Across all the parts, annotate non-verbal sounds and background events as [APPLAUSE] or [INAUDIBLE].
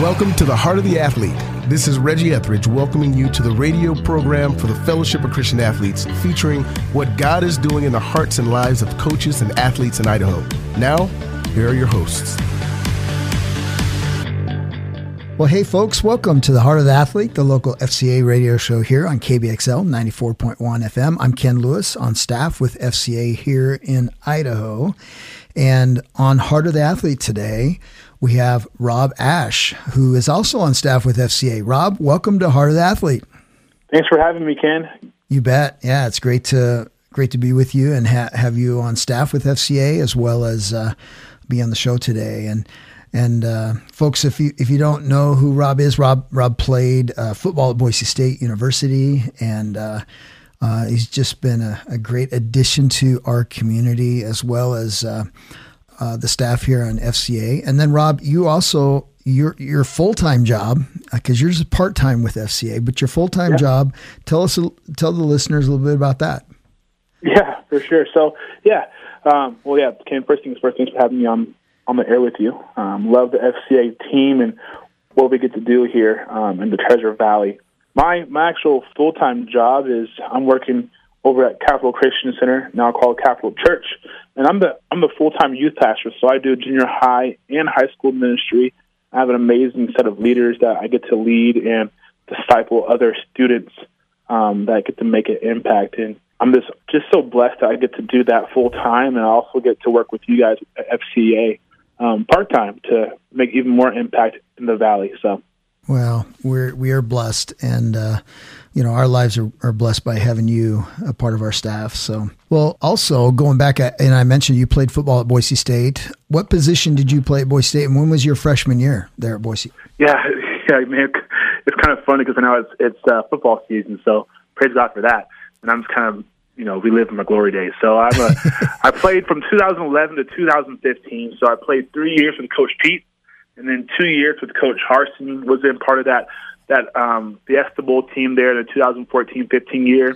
Welcome to the Heart of the Athlete. This is Reggie Etheridge welcoming you to the radio program for the Fellowship of Christian Athletes, featuring what God is doing in the hearts and lives of coaches and athletes in Idaho. Now, here are your hosts. Well, hey, folks, welcome to the Heart of the Athlete, the local FCA radio show here on KBXL 94.1 FM. I'm Ken Lewis on staff with FCA here in Idaho. And on Heart of the Athlete today, we have Rob Ash, who is also on staff with FCA. Rob, welcome to Heart of the Athlete. Thanks for having me, Ken. You bet. Yeah, it's great to great to be with you and ha- have you on staff with FCA as well as uh, be on the show today. And and uh, folks, if you if you don't know who Rob is, Rob Rob played uh, football at Boise State University, and uh, uh he's just been a, a, great addition to our community as well as uh, uh, the staff here on FCA. And then Rob, you also your your full time job because you're just part time with FCA, but your full time yeah. job. Tell us tell the listeners a little bit about that. Yeah, for sure. So yeah, um, well yeah, Ken. First things first. Thanks for having me on on the air with you. Um, love the FCA team and what we get to do here um, in the Treasure Valley. My my actual full time job is I'm working over at Capital Christian Center, now called Capital Church, and I'm the I'm the full time youth pastor. So I do junior high and high school ministry. I have an amazing set of leaders that I get to lead and disciple other students um, that get to make an impact. And I'm just just so blessed that I get to do that full time, and I also get to work with you guys at FCA um, part time to make even more impact in the valley. So, well, we're we are blessed, and uh, you know our lives are, are blessed by having you a part of our staff. So, well, also going back, at, and I mentioned you played football at Boise State. What position did you play at Boise State, and when was your freshman year there at Boise? Yeah, [LAUGHS] yeah, man, it's kind of funny because now it's it's uh, football season, so praise God for that. And I'm just kind of you know, relive my glory days. So I'm a, [LAUGHS] I played from 2011 to 2015. So I played three years with Coach Pete, and then two years with Coach Harsin. Was in part of that that um, Fiesta Bowl team there, in the 2014-15 year.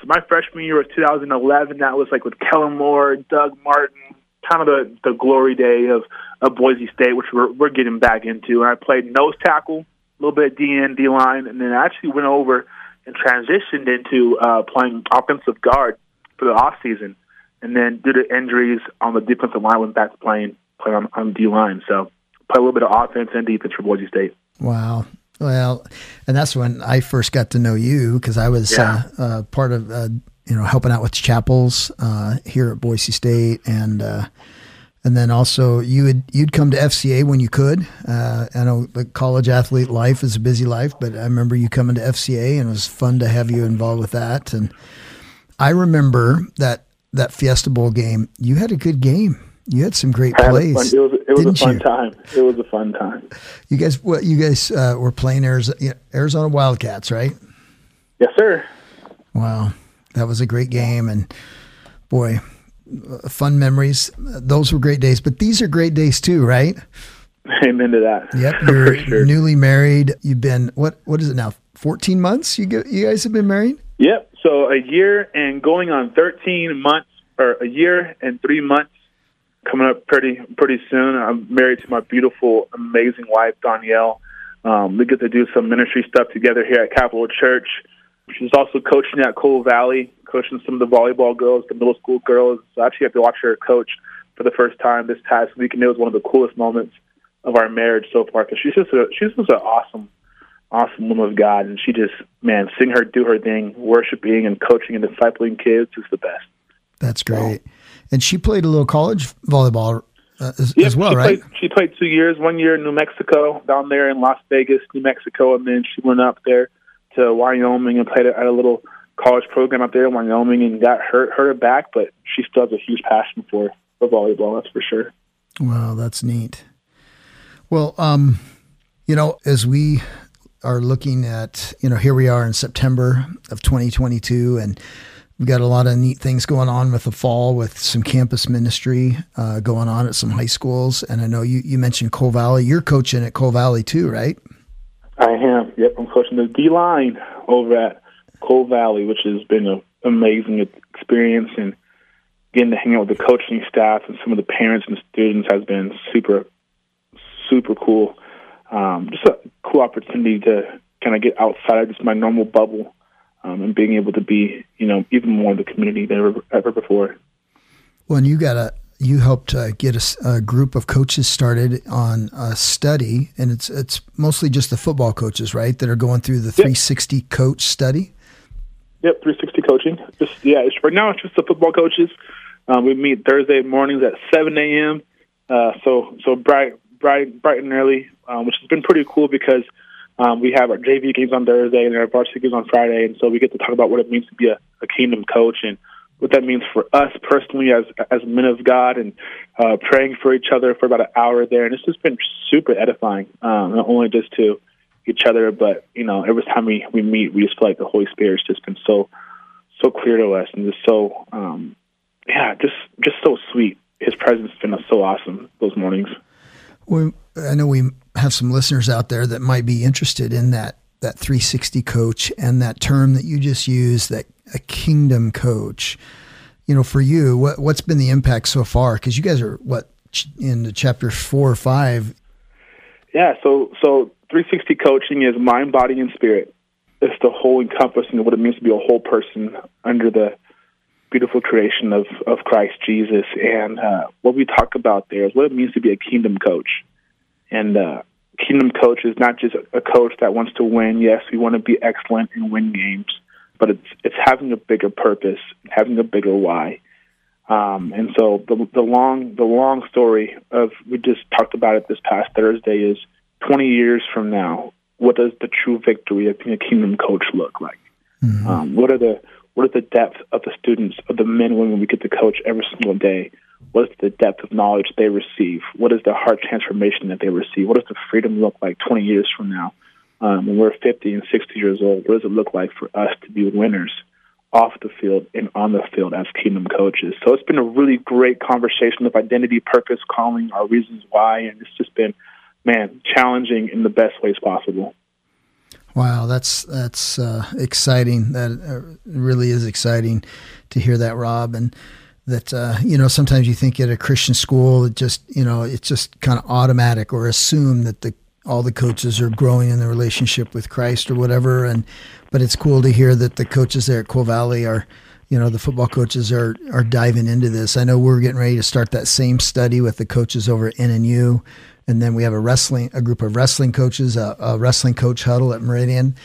So my freshman year was 2011. That was like with Kellen Moore, Doug Martin, kind of the the glory day of of Boise State, which we're we're getting back into. And I played nose tackle, a little bit of DN, D line, and then I actually went over and transitioned into uh, playing offensive guard for the off season, and then due to injuries on the defensive line, went back to playing playing on, on D line. So play a little bit of offense and defense for Boise State. Wow. Well, and that's when I first got to know you because I was yeah. uh, uh, part of uh, you know helping out with chapels uh, here at Boise State and uh, and then also you would you'd come to FCA when you could. Uh, I know the college athlete life is a busy life, but I remember you coming to FCA, and it was fun to have you involved with that. And I remember that that Fiesta Bowl game. You had a good game. You had some great plays. It was, it was a fun you? time. It was a fun time. You guys, what you guys uh, were playing Arizona, Arizona Wildcats, right? Yes, sir. Wow, that was a great game, and boy, fun memories. Those were great days, but these are great days too, right? Amen to that. Yep, [LAUGHS] you're sure. newly married. You've been what? What is it now? Fourteen months. You get, you guys have been married. Yep. So a year and going on thirteen months, or a year and three months, coming up pretty pretty soon. I'm married to my beautiful, amazing wife Danielle. Um, we get to do some ministry stuff together here at Capital Church. She's also coaching at Cole Valley, coaching some of the volleyball girls, the middle school girls. So I actually got to watch her coach for the first time this past week, and it was one of the coolest moments of our marriage so far because she's just a, she's just an awesome, awesome woman of God, and she just man, seeing her do her thing, worshiping and coaching and discipling kids is the best. That's great. So, and she played a little college volleyball uh, as, yep, as, well, she right? Played, she played two years, one year in New Mexico, down there in Las Vegas, New Mexico, and then she went up there to Wyoming and played at a little college program up there in Wyoming and got hurt hurt her back, but she still has a huge passion for for volleyball. That's for sure. Wow, that's neat. Well, um, you know, as we are looking at, you know, here we are in September of 2022, and we've got a lot of neat things going on with the fall with some campus ministry uh, going on at some high schools. And I know you, you mentioned Cole Valley. You're coaching at Cole Valley too, right? I am. Yep, I'm coaching the D line over at Cole Valley, which has been an amazing experience, and getting to hang out with the coaching staff and some of the parents and students has been super, super cool. um, just a cool opportunity to kind of get outside of just my normal bubble um, and being able to be, you know, even more in the community than ever, ever before. Well, and you got a you helped uh, get a, a, group of coaches started on a study, and it's it's mostly just the football coaches, right, that are going through the 360 yep. coach study. Yep, 360 coaching. Just yeah, it's, right now it's just the football coaches. Um, we meet Thursday mornings at 7 a.m. Uh, so so bright bright bright and early, um, which has been pretty cool because um, we have our JV games on Thursday and our varsity games on Friday, and so we get to talk about what it means to be a, a kingdom coach and what that means for us personally as as men of God, and uh, praying for each other for about an hour there. And it's just been super edifying, um, not only just to each other, but you know, every time we we meet, we just feel like the Holy Spirit's just been so so clear to us and just so um, yeah, just just so sweet. His presence has been so awesome those mornings. We, I know we have some listeners out there that might be interested in that that 360 coach and that term that you just used, that a kingdom coach. You know, for you, what what's been the impact so far? Because you guys are what in the chapter four or five. Yeah, so so 360 coaching is mind, body, and spirit. It's the whole encompassing of what it means to be a whole person under the beautiful creation of of Christ Jesus. And uh, what we talk about there is what it means to be a kingdom coach. And uh, kingdom coach is not just a coach that wants to win. Yes, we want to be excellent and win games, but it's it's having a bigger purpose, having a bigger why. Um, and so the the long the long story of we just talked about it this past Thursday is 20 years from now, what does the true victory of being a kingdom coach look like? Mm-hmm. Um, what are the what are the depth of the students of the men and women we get to coach every single day? What is the depth of knowledge they receive? What is the heart transformation that they receive? What does the freedom look like 20 years from now? Um, when we're 50 and 60 years old, what does it look like for us to be winners off the field and on the field as kingdom coaches? So it's been a really great conversation of identity, purpose, calling, our reasons why, and it's just been, man, challenging in the best ways possible. Wow, that's that's uh, exciting. That uh, really is exciting to hear that, Rob. And that uh, you know sometimes you think at a Christian school it just you know it's just kind of automatic or assume that the all the coaches are growing in the relationship with Christ or whatever and but it's cool to hear that the coaches there at Cole Valley are you know the football coaches are are diving into this. I know we're getting ready to start that same study with the coaches over at NNU and then we have a wrestling a group of wrestling coaches a, a wrestling coach huddle at Meridian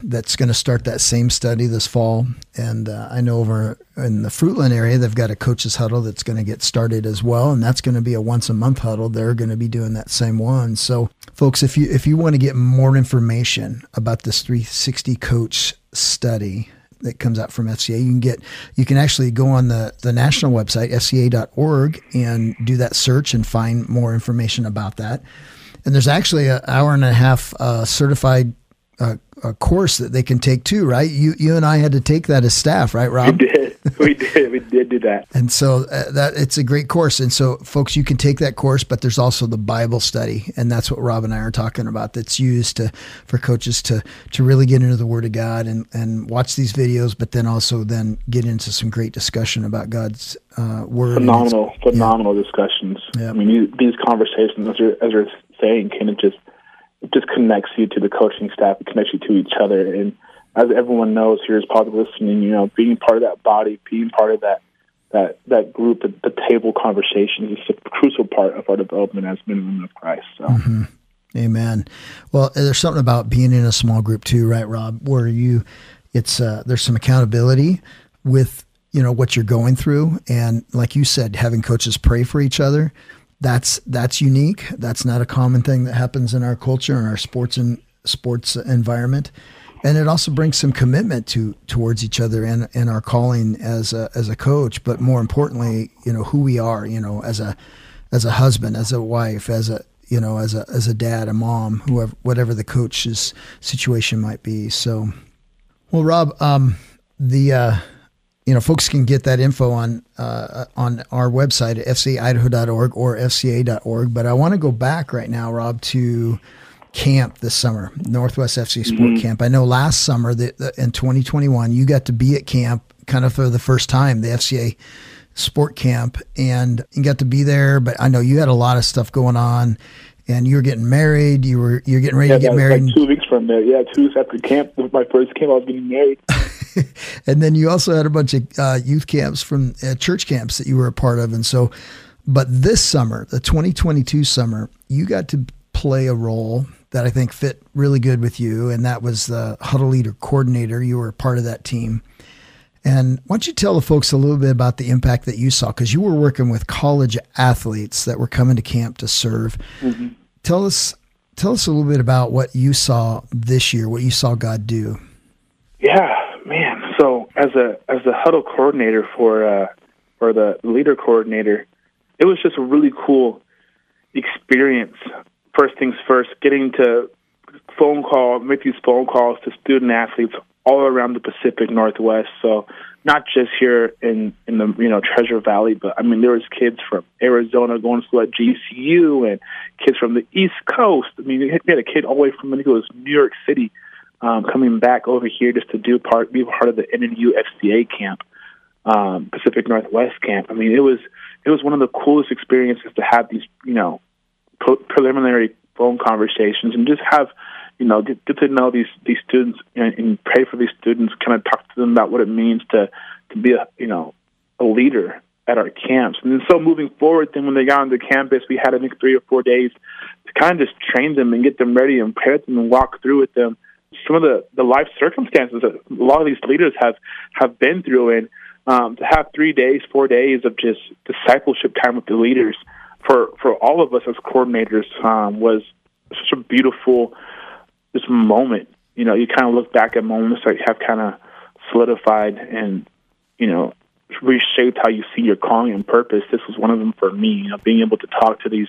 that's going to start that same study this fall. And uh, I know over in the Fruitland area, they've got a coaches huddle that's going to get started as well, and that's going to be a once a month huddle. They're going to be doing that same one. So, folks, if you if you want to get more information about this 360 coach study, that comes out from FCA. You can get you can actually go on the the national website fca.org and do that search and find more information about that. And there's actually an hour and a half uh, certified uh, a course that they can take too, right? You you and I had to take that as staff, right, Rob? We did. [LAUGHS] We did. We did do that. and so uh, that it's a great course. And so, folks, you can take that course, but there's also the Bible study, and that's what Rob and I are talking about. That's used to for coaches to to really get into the Word of God and and watch these videos, but then also then get into some great discussion about God's uh, Word. Phenomenal, phenomenal yeah. discussions. Yeah. I mean, these conversations, as you're as you're saying, can it just it just connects you to the coaching staff. It connects you to each other. And as everyone knows here is of listening, you know, being part of that body, being part of that that that group, the, the table conversation is a crucial part of our development as men and women of Christ. So. Mm-hmm. Amen. Well, there's something about being in a small group too, right, Rob? Where you, it's uh, there's some accountability with you know what you're going through, and like you said, having coaches pray for each other that's that's unique. That's not a common thing that happens in our culture and our sports and sports environment. And it also brings some commitment to towards each other and, and our calling as a as a coach, but more importantly, you know, who we are, you know, as a as a husband, as a wife, as a you know, as a as a dad, a mom, whoever whatever the coach's situation might be. So well, Rob, um, the uh, you know, folks can get that info on uh, on our website at fcaidaho.org or fca.org. But I want to go back right now, Rob, to camp this summer, Northwest FC Sport mm-hmm. Camp. I know last summer that in 2021 you got to be at camp kind of for the first time, the FCA Sport Camp, and you got to be there. But I know you had a lot of stuff going on, and you were getting married. You were you're getting ready yeah, to get married. Like two weeks from there. Yeah, two weeks after camp, my first camp, I was getting married. [LAUGHS] and then you also had a bunch of uh, youth camps from uh, church camps that you were a part of, and so. But this summer, the 2022 summer, you got to play a role that I think fit really good with you, and that was the huddle leader coordinator. You were a part of that team. And why don't you tell the folks a little bit about the impact that you saw? Because you were working with college athletes that were coming to camp to serve. Mm-hmm. Tell us, tell us a little bit about what you saw this year, what you saw God do. Yeah. So as a as a huddle coordinator for uh, for the leader coordinator, it was just a really cool experience. First things first, getting to phone call, make these phone calls to student athletes all around the Pacific Northwest. So not just here in in the you know Treasure Valley, but I mean there was kids from Arizona going to school at GCU and kids from the East Coast. I mean we had a kid all the way from I think it was New York City um, coming back over here just to do part be part of the NNU FCA camp, um, Pacific Northwest camp. I mean it was it was one of the coolest experiences to have these you know preliminary phone conversations and just have you know, get, get to know these these students and, and pray for these students. Kind of talk to them about what it means to to be a you know a leader at our camps. And so moving forward, then when they got onto campus, we had I think three or four days to kind of just train them and get them ready and prepare them and walk through with them some of the the life circumstances that a lot of these leaders have have been through and um, to have three days, four days of just discipleship time with the leaders for for all of us as coordinators um, was such a beautiful this moment. You know, you kind of look back at moments that have kind of solidified and you know reshaped how you see your calling and purpose. This was one of them for me. You know, being able to talk to these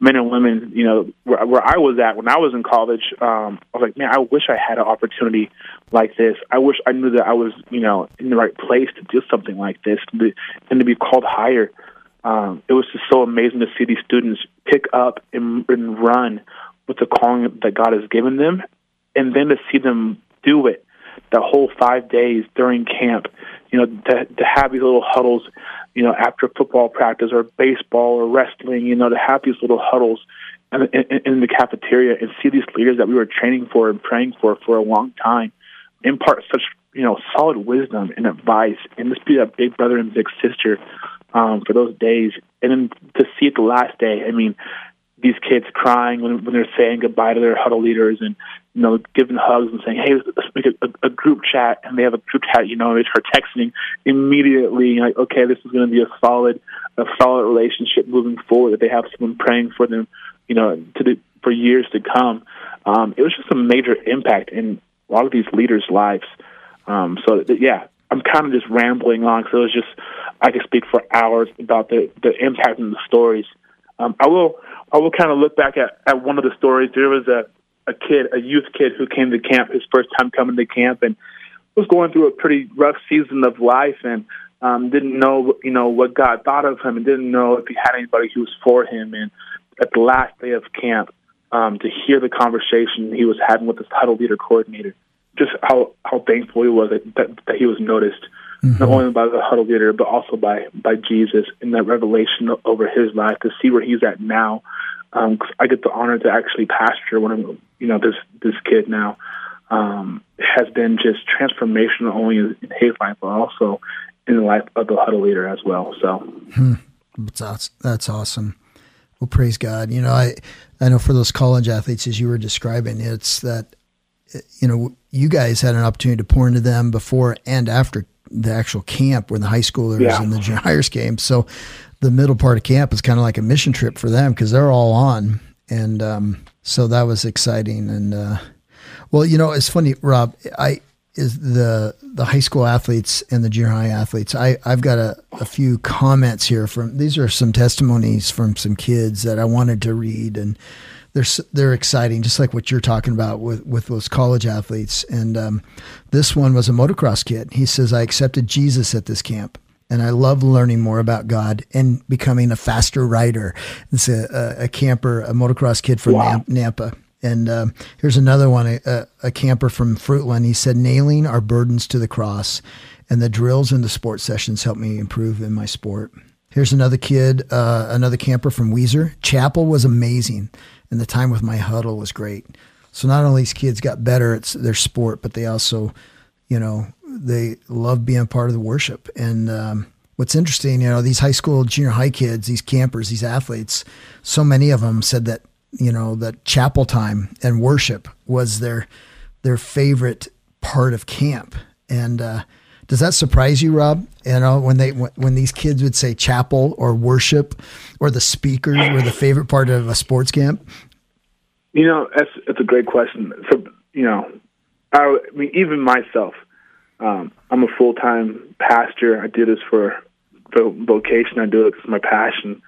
men and women. You know, where, where I was at when I was in college, um, I was like, man, I wish I had an opportunity like this. I wish I knew that I was, you know, in the right place to do something like this and to, and to be called higher. Um, it was just so amazing to see these students pick up and, and run with the calling that God has given them, and then to see them do it the whole five days during camp. You know, to, to have these little huddles, you know, after football practice or baseball or wrestling, you know, to have these little huddles in, in, in the cafeteria and see these leaders that we were training for and praying for for a long time impart such, you know, solid wisdom and advice and just be a big brother and big sister um, for those days. And then to see it the last day, I mean, these kids crying when, when they're saying goodbye to their huddle leaders and you know giving hugs and saying hey let's make a, a, group chat and they have a group chat you know they start texting immediately like okay this is going to be a solid a solid relationship moving forward that they have someone praying for them you know to the, for years to come. Um, it was just a major impact in a lot of these leaders lives. Um, so yeah I'm kind of just rambling on so it's just I could speak for hours about the the impact and the stories. Um, I will I will kind of look back at, at one of the stories. There was a, a kid, a youth kid who came to camp, his first time coming to camp, and was going through a pretty rough season of life and um, didn't know, you know, what God thought of him and didn't know if he had anybody who was for him. And at the last day of camp, um, to hear the conversation he was having with his huddle leader coordinator, just how, how thankful he was that, that, that he was noticed mm-hmm. not only by the huddle leader, but also by by Jesus in that revelation over his life to see where he's at now. Um, I get the honor to actually pasture one of you know this this kid now. Um, has been just transformational only in his life, but also in the life of the huddle leader as well. So hmm. that's that's awesome. Well, praise God. You know, I I know for those college athletes, as you were describing, it's that you know you guys had an opportunity to pour into them before and after the actual camp when the high schoolers yeah. and the junior [LAUGHS] hires came. So the middle part of camp is kind of like a mission trip for them because they're all on. And um, so that was exciting. And uh, well, you know, it's funny, Rob. I is the the high school athletes and the junior high athletes. I I've got a, a few comments here from these are some testimonies from some kids that I wanted to read and they're they're exciting, just like what you're talking about with with those college athletes. And um, this one was a motocross kid. He says, "I accepted Jesus at this camp." And I love learning more about God and becoming a faster rider. It's a, a, a camper, a motocross kid from wow. Nampa. And um, here's another one, a, a, camper from Fruitland. He said, nailing our burdens to the cross and the drills and the sports sessions helped me improve in my sport. Here's another kid, uh, another camper from Weiser. Chapel was amazing, and the time with my huddle was great. So not only these kids got better at their sport, but they also, you know, they love being part of the worship. And um, what's interesting, you know, these high school, junior high kids, these campers, these athletes, so many of them said that you know that chapel time and worship was their their favorite part of camp. And uh, does that surprise you, Rob? You know, when they when these kids would say chapel or worship or the speakers were the favorite part of a sports camp? You know, that's that's a great question. So, you know, I, I mean, even myself, um, I'm a full time pastor. I do this for the vocation. I do it because my passion.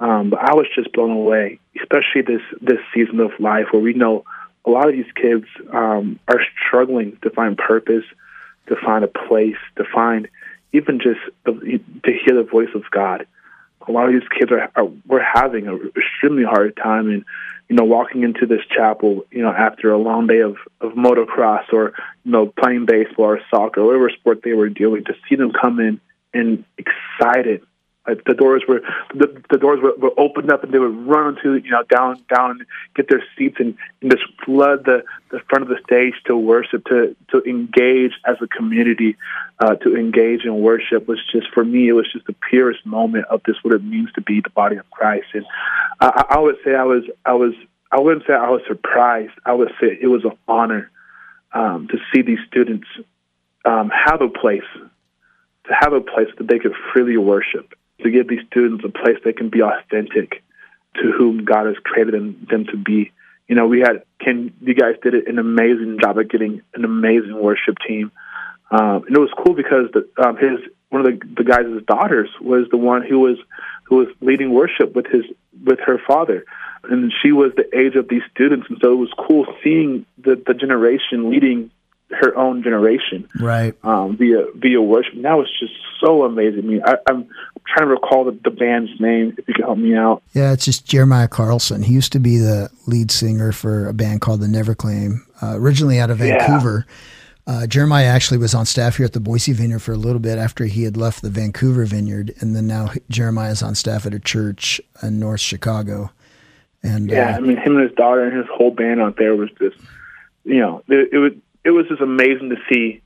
Um, but I was just blown away, especially this this season of life where we know a lot of these kids um, are struggling to find purpose, to find a place, to find even just to hear the voice of God. A lot of these kids are, are we're having an extremely hard time, and you know, walking into this chapel, you know, after a long day of of motocross or you know playing baseball or soccer, or whatever sport they were doing, to see them come in and excited the doors were the, the doors were, were opened up and they would run to you know down down and get their seats and, and just flood the, the front of the stage to worship to to engage as a community uh, to engage in worship was just for me it was just the purest moment of this what it means to be the body of Christ. And I, I would say I was I was I wouldn't say I was surprised. I would say it was an honor um, to see these students um, have a place to have a place that they could freely worship to give these students a place they can be authentic to whom God has created them, them to be. You know, we had Ken. You guys did an amazing job at getting an amazing worship team, um, and it was cool because the, um, his one of the, the guys' daughters was the one who was who was leading worship with his with her father, and she was the age of these students, and so it was cool seeing the the generation leading her own generation, right? Um, via via worship. That was just so amazing. I mean, I, am trying to recall the, the, band's name. If you could help me out. Yeah, it's just Jeremiah Carlson. He used to be the lead singer for a band called the Neverclaim, uh, originally out of Vancouver. Yeah. Uh, Jeremiah actually was on staff here at the Boise Vineyard for a little bit after he had left the Vancouver Vineyard, and then now Jeremiah is on staff at a church in North Chicago. And yeah, uh, I mean, him and his daughter and his whole band out there was just, you know, it, it would it was just amazing to see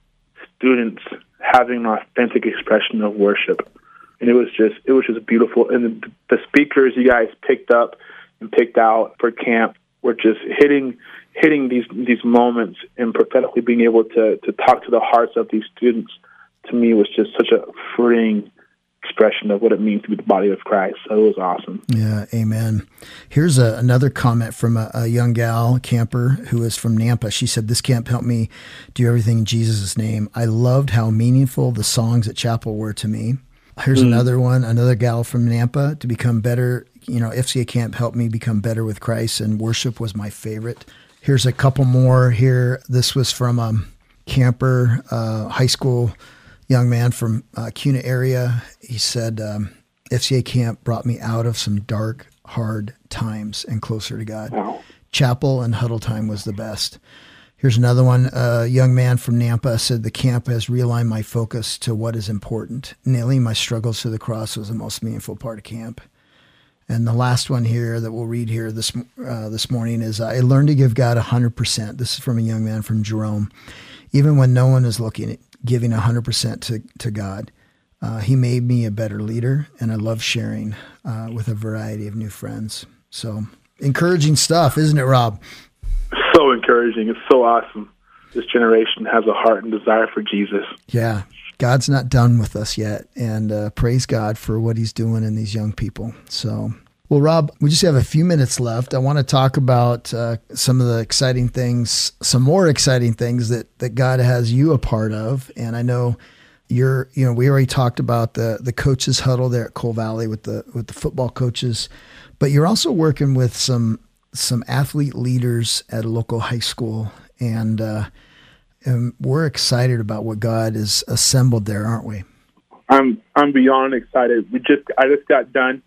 students having an authentic expression of worship, and it was just it was just beautiful. And the, the speakers you guys picked up and picked out for camp were just hitting hitting these these moments and prophetically being able to to talk to the hearts of these students. To me, was just such a freeing expression of what it means to be the body of Christ. So it was awesome. Yeah, amen. Here's a, another comment from a, a, young gal camper who is from Nampa. She said, This camp helped me do everything in Jesus' name. I loved how meaningful the songs at chapel were to me. Here's mm. another one, another gal from Nampa to become better. You know, FCA camp helped me become better with Christ, and worship was my favorite. Here's a couple more here. This was from a camper, uh, high school young man from uh, Kuna area. He said, um, FCA camp brought me out of some dark, hard times and closer to God. Wow. Chapel and huddle time was the best. Here's another one. A young man from Nampa said, The camp has realigned my focus to what is important. Nailing my struggles to the cross was the most meaningful part of camp. And the last one here that we'll read here this uh, this morning is I learned to give God 100%. This is from a young man from Jerome. Even when no one is looking, giving 100% to, to God. Uh, he made me a better leader, and I love sharing uh, with a variety of new friends. So, encouraging stuff, isn't it, Rob? So encouraging. It's so awesome. This generation has a heart and desire for Jesus. Yeah. God's not done with us yet. And uh, praise God for what he's doing in these young people. So, well, Rob, we just have a few minutes left. I want to talk about uh, some of the exciting things, some more exciting things that that God has you a part of. And I know you're, you know, we already talked about the the coaches huddle there at Cole Valley with the with the football coaches, but you're also working with some some athlete leaders at a local high school, and, uh, and we're excited about what God has assembled there, aren't we? I'm I'm beyond excited. We just I just got done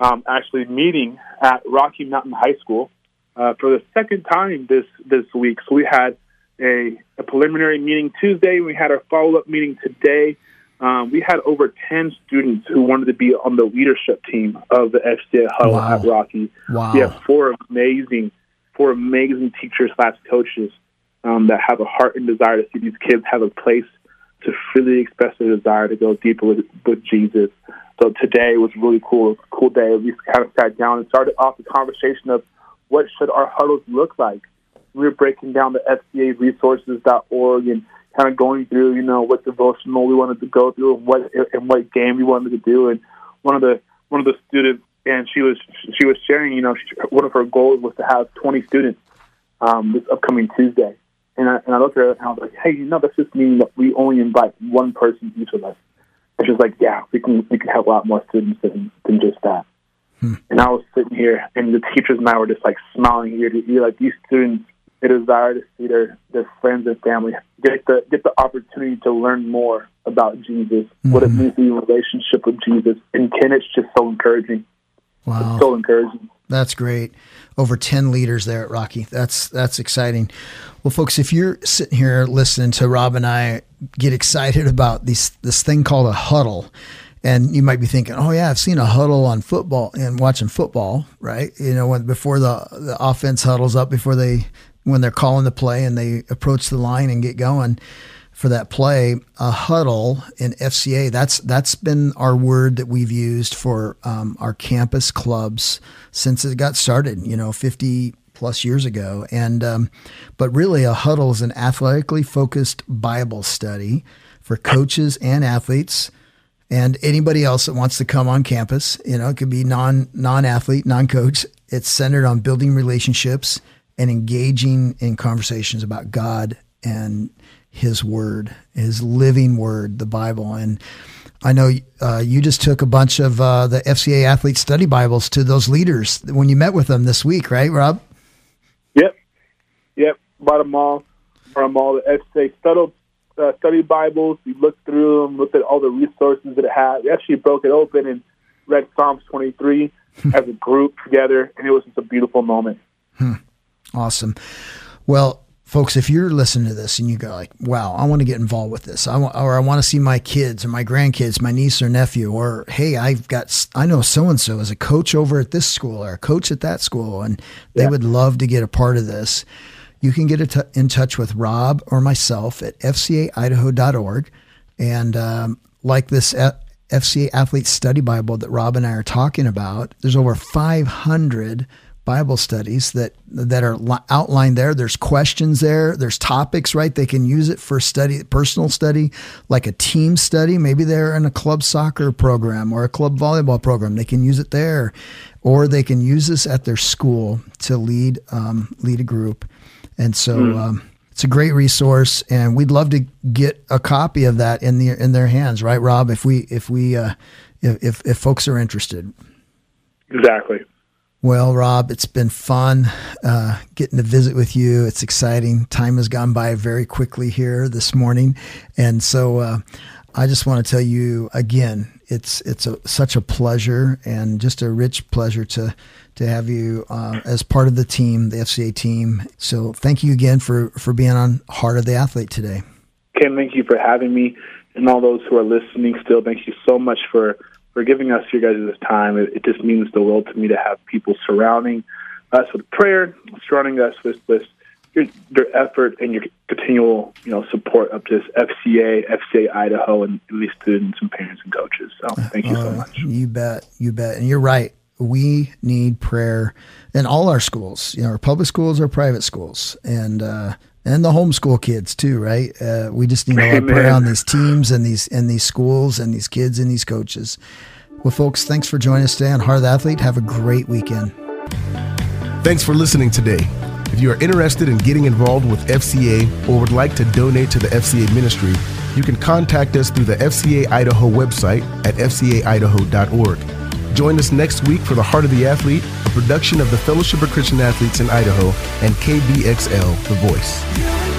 um, actually meeting at Rocky Mountain High School uh, for the second time this this week. So we had a, a preliminary meeting Tuesday. We had our follow up meeting today. um, we had over 10 students who wanted to be on the leadership team of the FCA huddle Wow. at Rocky. Wow. We have four amazing, four amazing teachers slash coaches um, that have a heart and desire to see these kids have a place to freely express their desire to go deeper with, with Jesus. So today was a really cool, cool day. We kind of sat down and started off the conversation of what should our huddles look like. We were breaking down the FCA resources.org and kind of going through, you know, what devotional we wanted to go through and what and what game we wanted to do. And one of the one of the students, and she was she was sharing, you know, she, one of her goals was to have 20 students um, this upcoming Tuesday. And I, and I looked at her and I was like, hey, you know, that's just meaning that we only invite one person each of us. She was like, yeah, we can we can help a lot more students than than just that. Hmm. And I was sitting here, and the teachers and I were just like smiling ear to ear, like these students, they desire to see their their friends and family get the get the opportunity to learn more about Jesus, what it hmm. means to be in relationship with Jesus, and Ken, it's just so encouraging, Wow. so encouraging. That's great. Over 10 leaders there at Rocky. That's that's exciting. Well, folks, if you're sitting here listening to Rob and I get excited about this this thing called a huddle, and you might be thinking, "Oh yeah, I've seen a huddle on football and watching football, right? You know, when before the the offense huddles up before they when they're calling the play and they approach the line and get going." For that play, a huddle in FCA. That's that's been our word that we've used for um, our campus clubs since it got started. You know, fifty plus years ago. And um, but really, a huddle is an athletically focused Bible study for coaches and athletes. And anybody else that wants to come on campus, you know, it could be non non athlete, non coach. It's centered on building relationships and engaging in conversations about God and his word, his living word, the Bible. And I know uh, you just took a bunch of uh, the FCA athlete study Bibles to those leaders when you met with them this week, right, Rob? Yep, yep. Bought them all. from all. The FCA study, uh, study Bibles. We looked through them, looked at all the resources that it had. We actually broke it open and read Psalms 23 as a group together, and it was just a beautiful moment. Awesome. Well, folks, if you're listening to this and you go like, "Wow, I want to get involved with this," I want, or I want to see my kids or my grandkids, my niece or nephew, or hey, I've got, I know so and so is a coach over at this school or a coach at that school, and they Yeah. would love to get a part of this. You can get in touch with Rob or myself at fcaidaho.org, and um, like this. FCA Athlete Study Bible that Rob and I are talking about. There's over 500 Bible studies that that are outlined there. There's questions there. There's topics, right? They can use it for study, personal study, like a team study. Maybe they're in a club soccer program or a club volleyball program. They can use it there, or they can use this at their school to lead um, lead a group. And so um, it's a great resource, and we'd love to get a copy of that in the in their hands, right, Rob? If we if we uh, if if folks are interested. Exactly. Well, Rob, it's been fun uh, getting to visit with you. It's exciting. Time has gone by very quickly here this morning, and so uh, I just want to tell you again, it's it's a, such a pleasure and just a rich pleasure to to have you uh, as part of the team, the FCA team. So thank you again for for being on Heart of the Athlete today. Ken, thank you for having me, and all those who are listening. Still, thank you so much for for giving us your guys' this time. It, it just means the world to me to have people surrounding us with prayer, surrounding us with with your, your effort and your continual you know support of this FCA, FCA Idaho, and, these students and parents and coaches. So thank you so Uh, much. You bet. You bet. And you're right. We need prayer in all our schools, you know, our public schools our private schools, and uh, and the homeschool kids too, right? Uh, we just need a lot of [LAUGHS] prayer on these teams and these and these schools and these kids and these coaches. Well, folks, thanks for joining us today on Heart of the Athlete. Have a great weekend. Thanks for listening today. If you are interested in getting involved with FCA or would like to donate to the FCA ministry, you can contact us through the FCA Idaho website at fcaidaho.org. Join us next week for the Heart of the Athlete, a production of the Fellowship of Christian Athletes in Idaho and KBXL, The Voice.